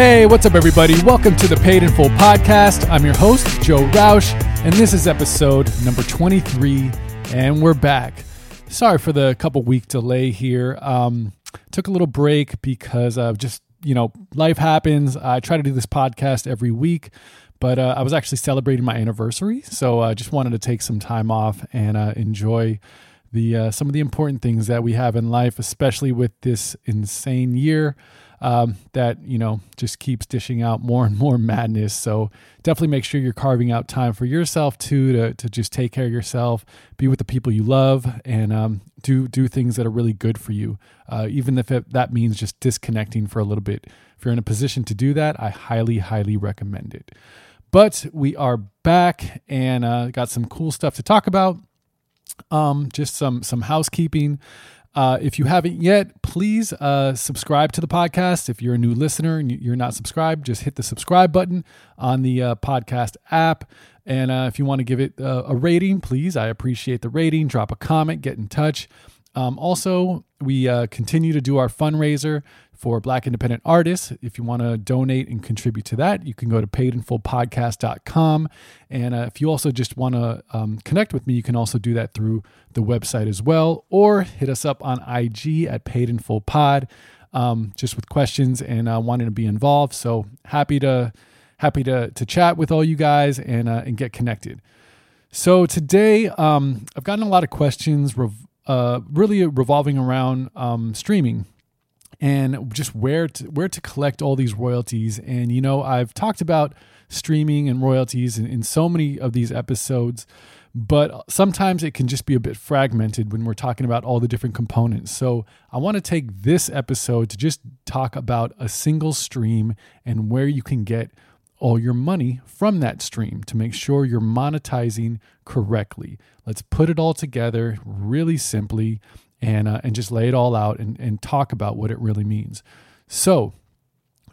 Hey, what's up, everybody? Welcome to the Paid in Full podcast. I'm your host, Joe Roush, and this is episode number 23, and we're back. Sorry for the couple week delay here. Um, took a little break because of just, you know, life happens. I try to do this podcast every week, but uh, I was actually celebrating my anniversary, so I uh, just wanted to take some time off and uh, enjoy the uh, some of the important things that we have in life, especially with this insane year um, that you know just keeps dishing out more and more madness. So definitely make sure you're carving out time for yourself too to to just take care of yourself, be with the people you love, and um, do do things that are really good for you. Uh, even if it, that means just disconnecting for a little bit. If you're in a position to do that, I highly highly recommend it. But we are back and uh, got some cool stuff to talk about. Um, just some some housekeeping. Uh, if you haven't yet, please uh, subscribe to the podcast. If you're a new listener and you're not subscribed, just hit the subscribe button on the uh, podcast app. And uh, if you want to give it uh, a rating, please, I appreciate the rating. Drop a comment, get in touch. Um, also, we uh, continue to do our fundraiser for Black independent artists. If you want to donate and contribute to that, you can go to paidinfullpodcast.com. And uh, if you also just want to um, connect with me, you can also do that through the website as well, or hit us up on IG at paidinfullpod, um, just with questions and uh, wanting to be involved. So happy to happy to to chat with all you guys and uh, and get connected. So today, um, I've gotten a lot of questions, rev- uh, really revolving around um, streaming and just where to, where to collect all these royalties. And you know, I've talked about streaming and royalties in, in so many of these episodes, but sometimes it can just be a bit fragmented when we're talking about all the different components. So I want to take this episode to just talk about a single stream and where you can get all your money from that stream to make sure you're monetizing correctly. Let's put it all together really simply and uh, and just lay it all out and, and talk about what it really means. So,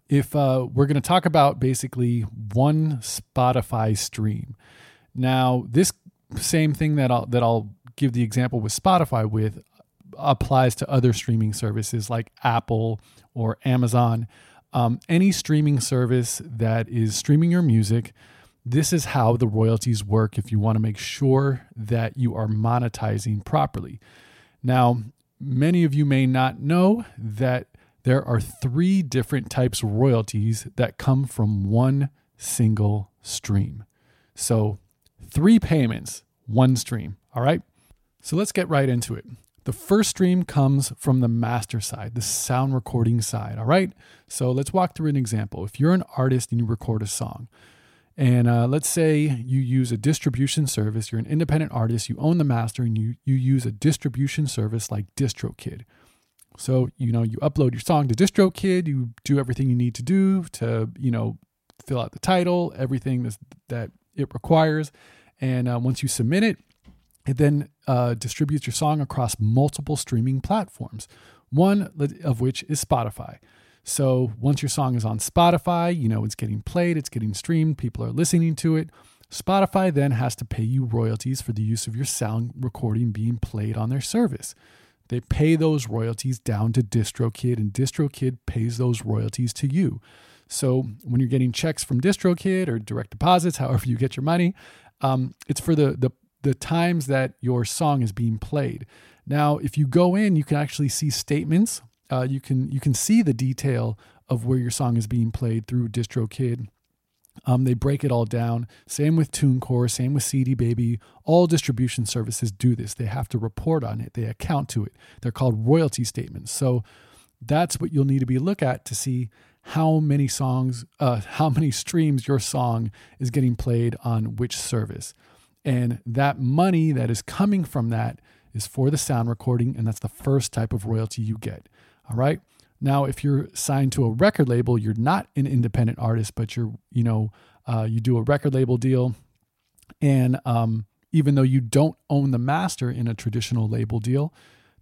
if uh, we're going to talk about basically one Spotify stream, now this same thing that I'll that I'll give the example with Spotify with applies to other streaming services like Apple or Amazon. Um, any streaming service that is streaming your music, this is how the royalties work if you want to make sure that you are monetizing properly. Now, many of you may not know that there are three different types of royalties that come from one single stream. So, three payments, one stream. All right. So, let's get right into it. The first stream comes from the master side, the sound recording side. All right. So, let's walk through an example. If you're an artist and you record a song, and uh, let's say you use a distribution service, you're an independent artist, you own the master, and you, you use a distribution service like DistroKid. So, you know, you upload your song to DistroKid, you do everything you need to do to, you know, fill out the title, everything that it requires. And uh, once you submit it, it then uh, distributes your song across multiple streaming platforms, one of which is Spotify. So once your song is on Spotify, you know it's getting played, it's getting streamed, people are listening to it. Spotify then has to pay you royalties for the use of your sound recording being played on their service. They pay those royalties down to DistroKid, and DistroKid pays those royalties to you. So when you're getting checks from DistroKid or direct deposits, however you get your money, um, it's for the, the the times that your song is being played. Now, if you go in, you can actually see statements uh, you can you can see the detail of where your song is being played through DistroKid. Um, they break it all down. Same with TuneCore, same with CD Baby. All distribution services do this. They have to report on it. They account to it. They're called royalty statements. So that's what you'll need to be look at to see how many songs, uh, how many streams your song is getting played on which service. And that money that is coming from that is for the sound recording, and that's the first type of royalty you get. All right. Now, if you're signed to a record label, you're not an independent artist, but you're, you know, uh, you do a record label deal. And um, even though you don't own the master in a traditional label deal,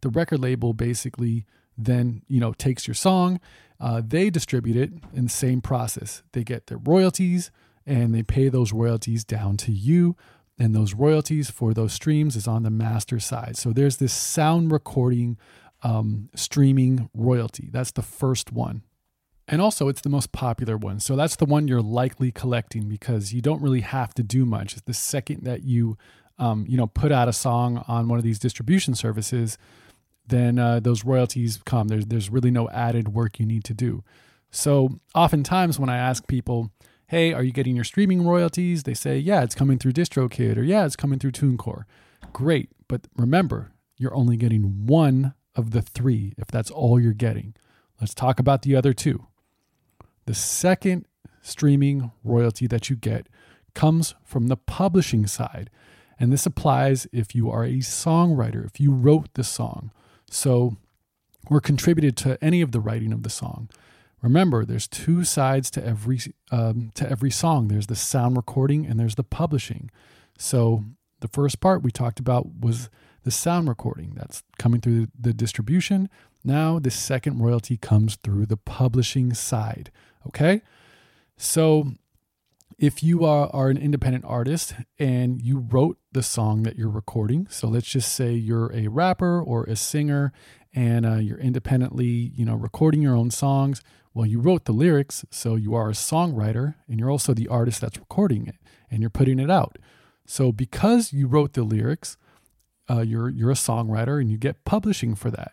the record label basically then, you know, takes your song, uh, they distribute it in the same process. They get their royalties and they pay those royalties down to you. And those royalties for those streams is on the master side. So there's this sound recording um, streaming royalty. That's the first one. And also, it's the most popular one. So that's the one you're likely collecting because you don't really have to do much. The second that you, um, you know, put out a song on one of these distribution services, then uh, those royalties come. There's there's really no added work you need to do. So oftentimes when I ask people, "Hey, are you getting your streaming royalties?" They say, "Yeah, it's coming through DistroKid," or "Yeah, it's coming through TuneCore." Great, but remember, you're only getting one of the three if that's all you're getting. Let's talk about the other two. The second streaming royalty that you get comes from the publishing side. And this applies if you are a songwriter, if you wrote the song. So, or contributed to any of the writing of the song. Remember, there's two sides to every um, to every song. There's the sound recording and there's the publishing. So the first part we talked about was the sound recording that's coming through the distribution. Now the second royalty comes through the publishing side. Okay. So if you are, are an independent artist and you wrote the song that you're recording, so let's just say you're a rapper or a singer and uh, you're independently, you know, recording your own songs. Well, you wrote the lyrics, so you are a songwriter and you're also the artist that's recording it and you're putting it out. So because you wrote the lyrics, uh, you're you're a songwriter and you get publishing for that.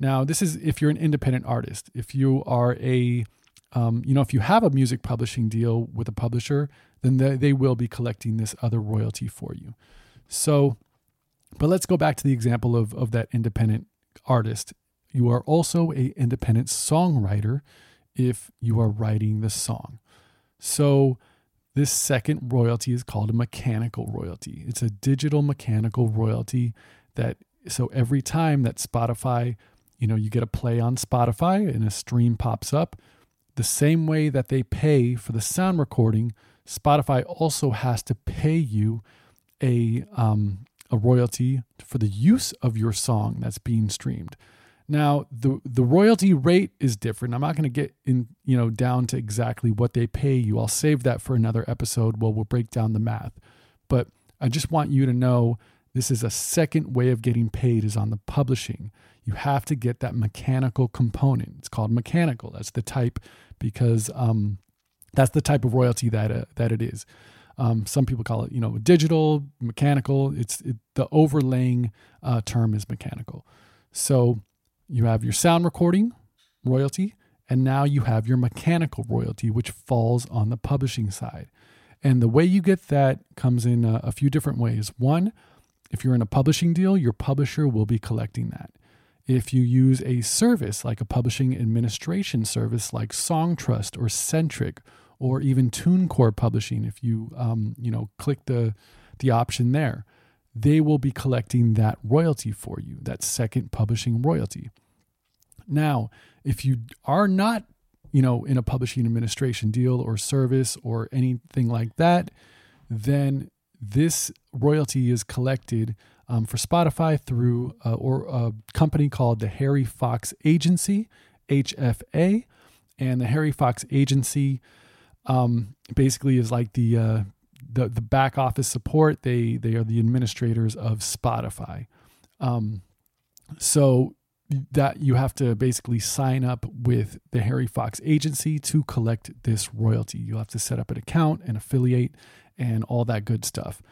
Now, this is if you're an independent artist. If you are a um, you know, if you have a music publishing deal with a publisher, then they, they will be collecting this other royalty for you. So, but let's go back to the example of, of that independent artist. You are also a independent songwriter if you are writing the song. So, this second royalty is called a mechanical royalty. It's a digital mechanical royalty that so every time that Spotify, you know, you get a play on Spotify and a stream pops up, the same way that they pay for the sound recording, Spotify also has to pay you a um, a royalty for the use of your song that's being streamed. Now, the the royalty rate is different. I'm not going to get in, you know, down to exactly what they pay you. I'll save that for another episode where we'll break down the math. But I just want you to know this is a second way of getting paid is on the publishing. You have to get that mechanical component. It's called mechanical. That's the type because um, that's the type of royalty that uh, that it is. Um, some people call it, you know, digital, mechanical. It's it, the overlaying uh, term is mechanical. So you have your sound recording royalty, and now you have your mechanical royalty, which falls on the publishing side. And the way you get that comes in a, a few different ways. One, if you're in a publishing deal, your publisher will be collecting that. If you use a service like a publishing administration service like Songtrust or Sentric or even TuneCore Publishing, if you um, you know click the the option there, they will be collecting that royalty for you, that second publishing royalty. Now, if you are not, you know, in a publishing administration deal or service or anything like that, then this royalty is collected um, for Spotify through uh, or a company called the Harry Fox Agency, HFA, and the Harry Fox Agency um, basically is like the uh, the the back office support. They they are the administrators of Spotify. Um, so that you have to basically sign up with the Harry Fox agency to collect this royalty. You'll have to set up an account and affiliate and all that good stuff.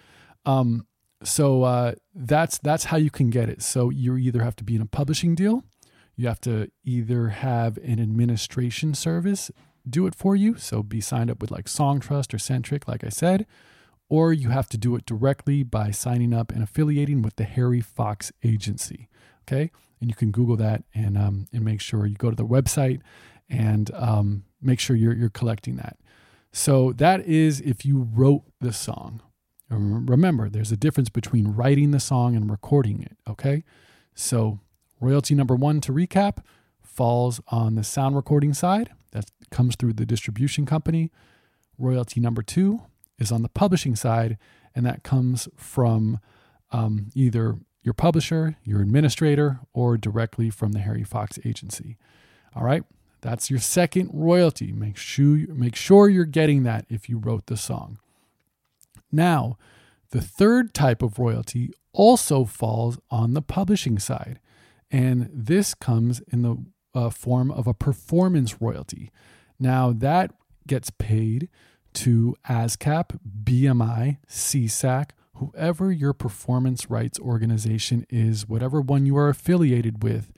Um, so uh, that's that's how you can get it. So you either have to be in a publishing deal, you have to either have an administration service do it for you. So be signed up with like Songtrust or Sentric, like I said, or you have to do it directly by signing up and affiliating with the Harry Fox Agency. Okay, and you can Google that and um, and make sure you go to the website and um, make sure you're you're collecting that. So that is if you wrote the song. Remember, there's a difference between writing the song and recording it. Okay, so royalty number one to recap falls on the sound recording side. That comes through the distribution company. Royalty number two is on the publishing side, and that comes from um, either your publisher, your administrator, or directly from the Harry Fox agency. All right, that's your second royalty. Make sure, make sure you're getting that if you wrote the song. Now, the third type of royalty also falls on the publishing side, and this comes in the a form of a performance royalty. Now, that gets paid to ASCAP, BMI, SESAC, whoever your performance rights organization is, whatever one you are affiliated with.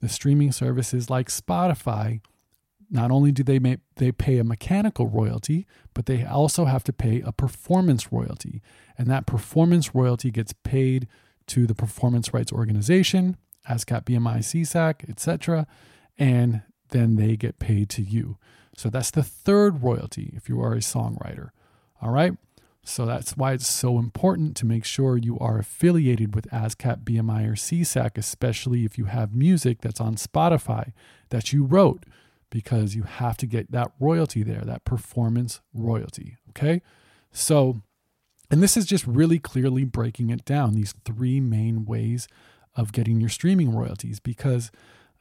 The streaming services like Spotify, not only do they may, they pay a mechanical royalty, but they also have to pay a performance royalty. And that performance royalty gets paid to the performance rights organization, ASCAP, BMI, SESAC, etc. And then they get paid to you. So that's the third royalty if you are a songwriter. All right. So that's why it's so important to make sure you are affiliated with ASCAP, BMI, or SESAC, especially if you have music that's on Spotify that you wrote, because you have to get that royalty there, that performance royalty. Okay. So, and this is just really clearly breaking it down, these three main ways of getting your streaming royalties, because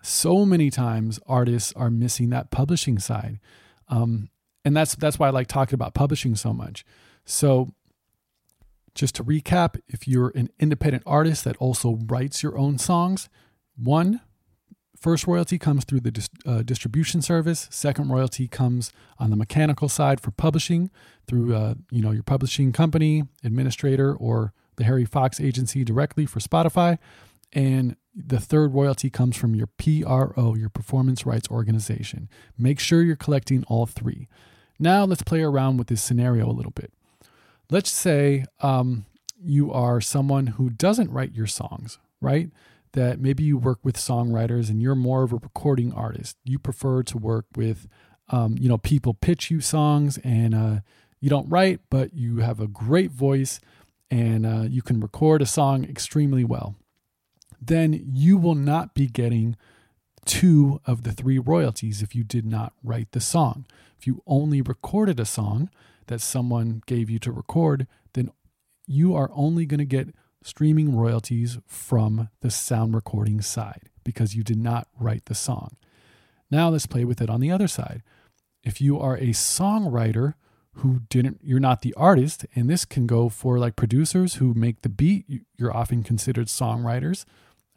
so many times artists are missing that publishing side. Um, and that's that's why I like talking about publishing so much. So just to recap, if you're an independent artist that also writes your own songs, one, first royalty comes through the dis- uh, distribution service. Second royalty comes on the mechanical side for publishing through uh, you know your publishing company, administrator, or the Harry Fox agency directly for Spotify. And the third royalty comes from your PRO, your performance rights organization. Make sure you're collecting all three. Now let's play around with this scenario a little bit. Let's say um, you are someone who doesn't write your songs, right? That maybe you work with songwriters and you're more of a recording artist. You prefer to work with, um, you know, people pitch you songs and uh, you don't write, but you have a great voice and uh, you can record a song extremely well then you will not be getting two of the three royalties if you did not write the song. If you only recorded a song that someone gave you to record, then you are only going to get streaming royalties from the sound recording side because you did not write the song. Now let's play with it on the other side. If you are a songwriter who didn't you're not the artist and this can go for like producers who make the beat you're often considered songwriters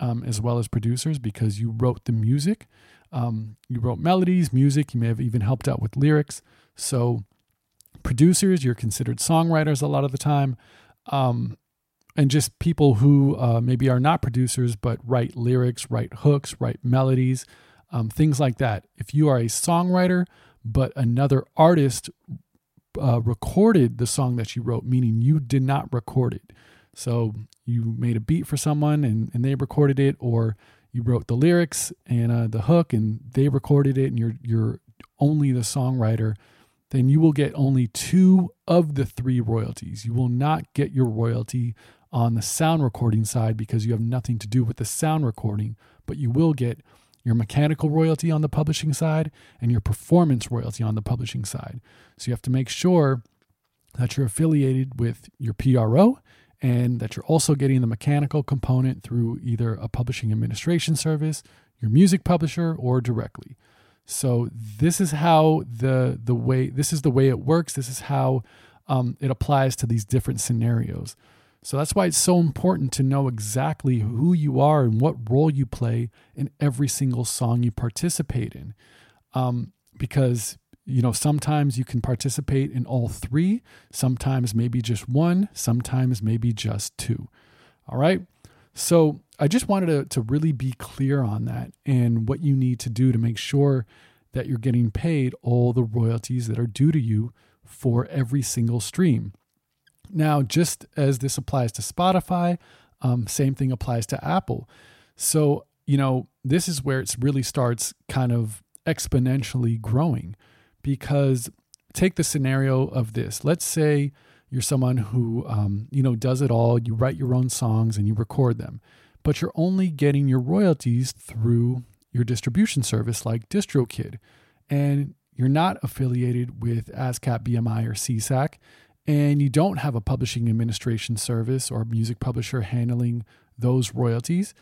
um, as well as producers because you wrote the music. Um, you wrote melodies, music. You may have even helped out with lyrics. So, producers, you're considered songwriters a lot of the time. Um, and just people who uh, maybe are not producers but write lyrics, write hooks, write melodies, um, things like that. If you are a songwriter but another artist uh, recorded the song that you wrote, meaning you did not record it, so you made a beat for someone and, and they recorded it, or you wrote the lyrics and uh, the hook and they recorded it, and you're you're only the songwriter. Then you will get only two of the three royalties. You will not get your royalty on the sound recording side because you have nothing to do with the sound recording, but you will get your mechanical royalty on the publishing side and your performance royalty on the publishing side. So you have to make sure that you're affiliated with your PRO and that you're also getting the mechanical component through either a publishing administration service, your music publisher, or directly. So this is how the the way this is the way it works. This is how um, it applies to these different scenarios. So that's why it's so important to know exactly who you are and what role you play in every single song you participate in, um, because you know, sometimes you can participate in all three, sometimes maybe just one, sometimes maybe just two. All right. So I just wanted to, to really be clear on that and what you need to do to make sure that you're getting paid all the royalties that are due to you for every single stream. Now, just as this applies to Spotify, um, same thing applies to Apple. So, you know, this is where it really starts kind of exponentially growing because take the scenario of this. Let's say you're someone who, um, you know, does it all. You write your own songs and you record them, but you're only getting your royalties through your distribution service like DistroKid, and you're not affiliated with ASCAP, BMI, or SESAC, and you don't have a publishing administration service or music publisher handling those royalties.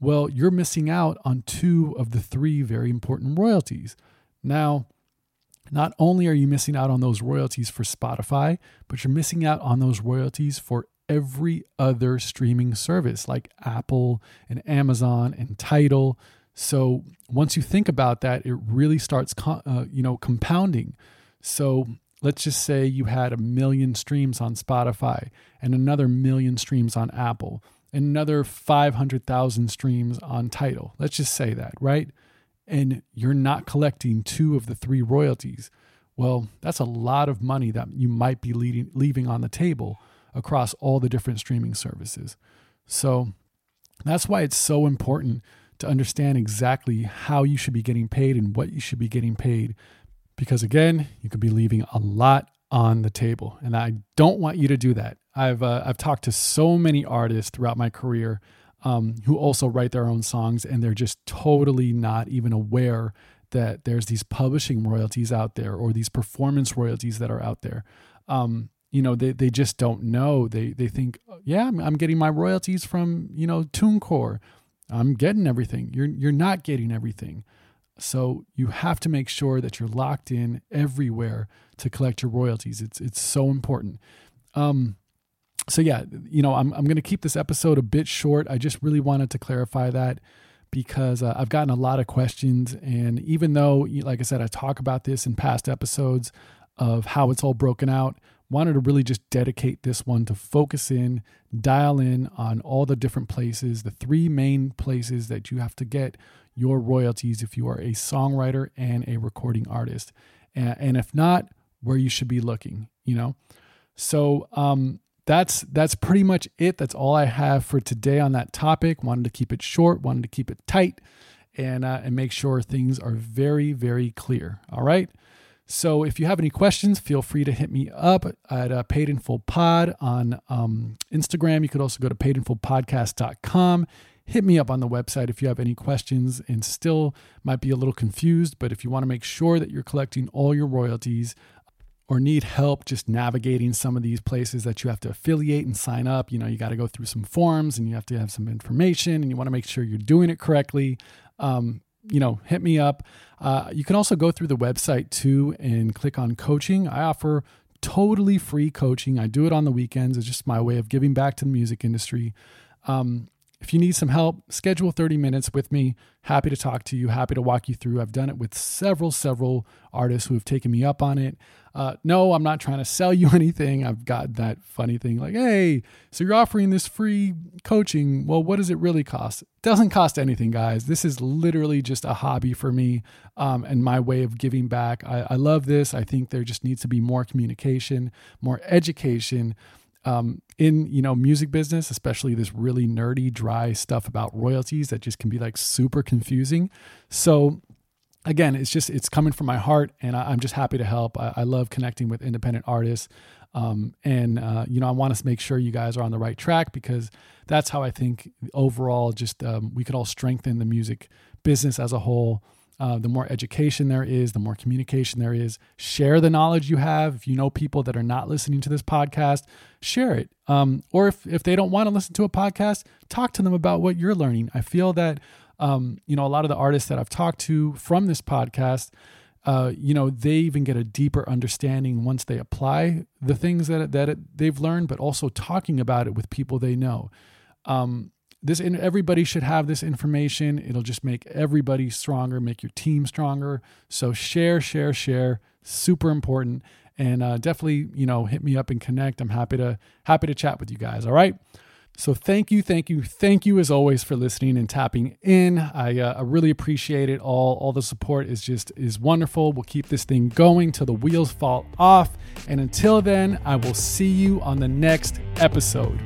Well, you're missing out on two of the three very important royalties. Now, not only are you missing out on those royalties for Spotify, but you're missing out on those royalties for every other streaming service like Apple and Amazon and Tidal. So once you think about that, it really starts, uh, you know, compounding. So let's just say you had a million streams on Spotify and another million streams on Apple and another 500,000 streams on Tidal. Let's just say that, right? And you're not collecting two of the three royalties. Well, that's a lot of money that you might be leading, leaving on the table across all the different streaming services. So that's why it's so important to understand exactly how you should be getting paid and what you should be getting paid. Because again, you could be leaving a lot on the table, and I don't want you to do that. I've uh, I've talked to so many artists throughout my career um, who also write their own songs, and they're just totally not even aware that there's these publishing royalties out there or these performance royalties that are out there. Um, you know, they, they just don't know. They they think, yeah, I'm, getting my royalties from you know TuneCore I'm getting everything. You're you're not getting everything. So you have to make sure that you're locked in everywhere to collect your royalties. It's it's so important. Um, so yeah, you know, I'm I'm going to keep this episode a bit short. I just really wanted to clarify that because uh, I've gotten a lot of questions, and even though, like I said, I talk about this in past episodes of how it's all broken out wanted to really just dedicate this one to focus in, dial in on all the different places, the three main places that you have to get your royalties if you are a songwriter and a recording artist. And, and if not, where you should be looking, you know? So, um, that's that's pretty much it. That's all I have for today on that topic. Wanted to keep it short, wanted to keep it tight, and uh, and make sure things are very very clear. All right. So if you have any questions, feel free to hit me up at uh, Paid in Full Pod on um, Instagram. You could also go to paidinfullpodcast.com. Hit me up on the website if you have any questions and still might be a little confused. But if you want to make sure that you're collecting all your royalties or need help just navigating some of these places that you have to affiliate and sign up, you know, you got to go through some forms and you have to have some information and you want to make sure you're doing it correctly. Um, you know, hit me up. Uh, you can also go through the website too and click on coaching. I offer totally free coaching. I do it on the weekends. It's just my way of giving back to the music industry. Um, if you need some help, schedule 30 minutes with me. Happy to talk to you, happy to walk you through. I've done it with several, several artists who have taken me up on it. Uh, no, I'm not trying to sell you anything. I've got that funny thing like, hey, so you're offering this free coaching. Well, what does it really cost? It doesn't cost anything, guys. This is literally just a hobby for me um, and my way of giving back. I, I love this. I think there just needs to be more communication, more education um, in you know music business especially this really nerdy dry stuff about royalties that just can be like super confusing. So again it's just it's coming from my heart and I, am just happy to help. I, I, love connecting with independent artists um, and uh, you know i want to make sure you guys are on the right track because that's how i think overall just um, we could all strengthen the music business as a whole uh, the more education there is, the more communication there is. Share the knowledge you have. If you know people that are not listening to this podcast, share it. Um, or if, if they don't want to listen to a podcast, talk to them about what you're learning. I feel that, um, you know, a lot of the artists that I've talked to from this podcast, uh, you know, they even get a deeper understanding once they apply the things that, that it, they've learned, but also talking about it with people they know. Um, this in, everybody should have this information. It'll just make everybody stronger make your team stronger. So share share share. Super important. And uh, definitely you know hit me up and connect. I'm happy to happy to chat with you guys all right? So thank you thank you thank you as always for listening and tapping in. I, uh, I really appreciate it all. All the support is just is wonderful. We'll keep this thing going till the wheels fall off. And until then i will see you on the next episode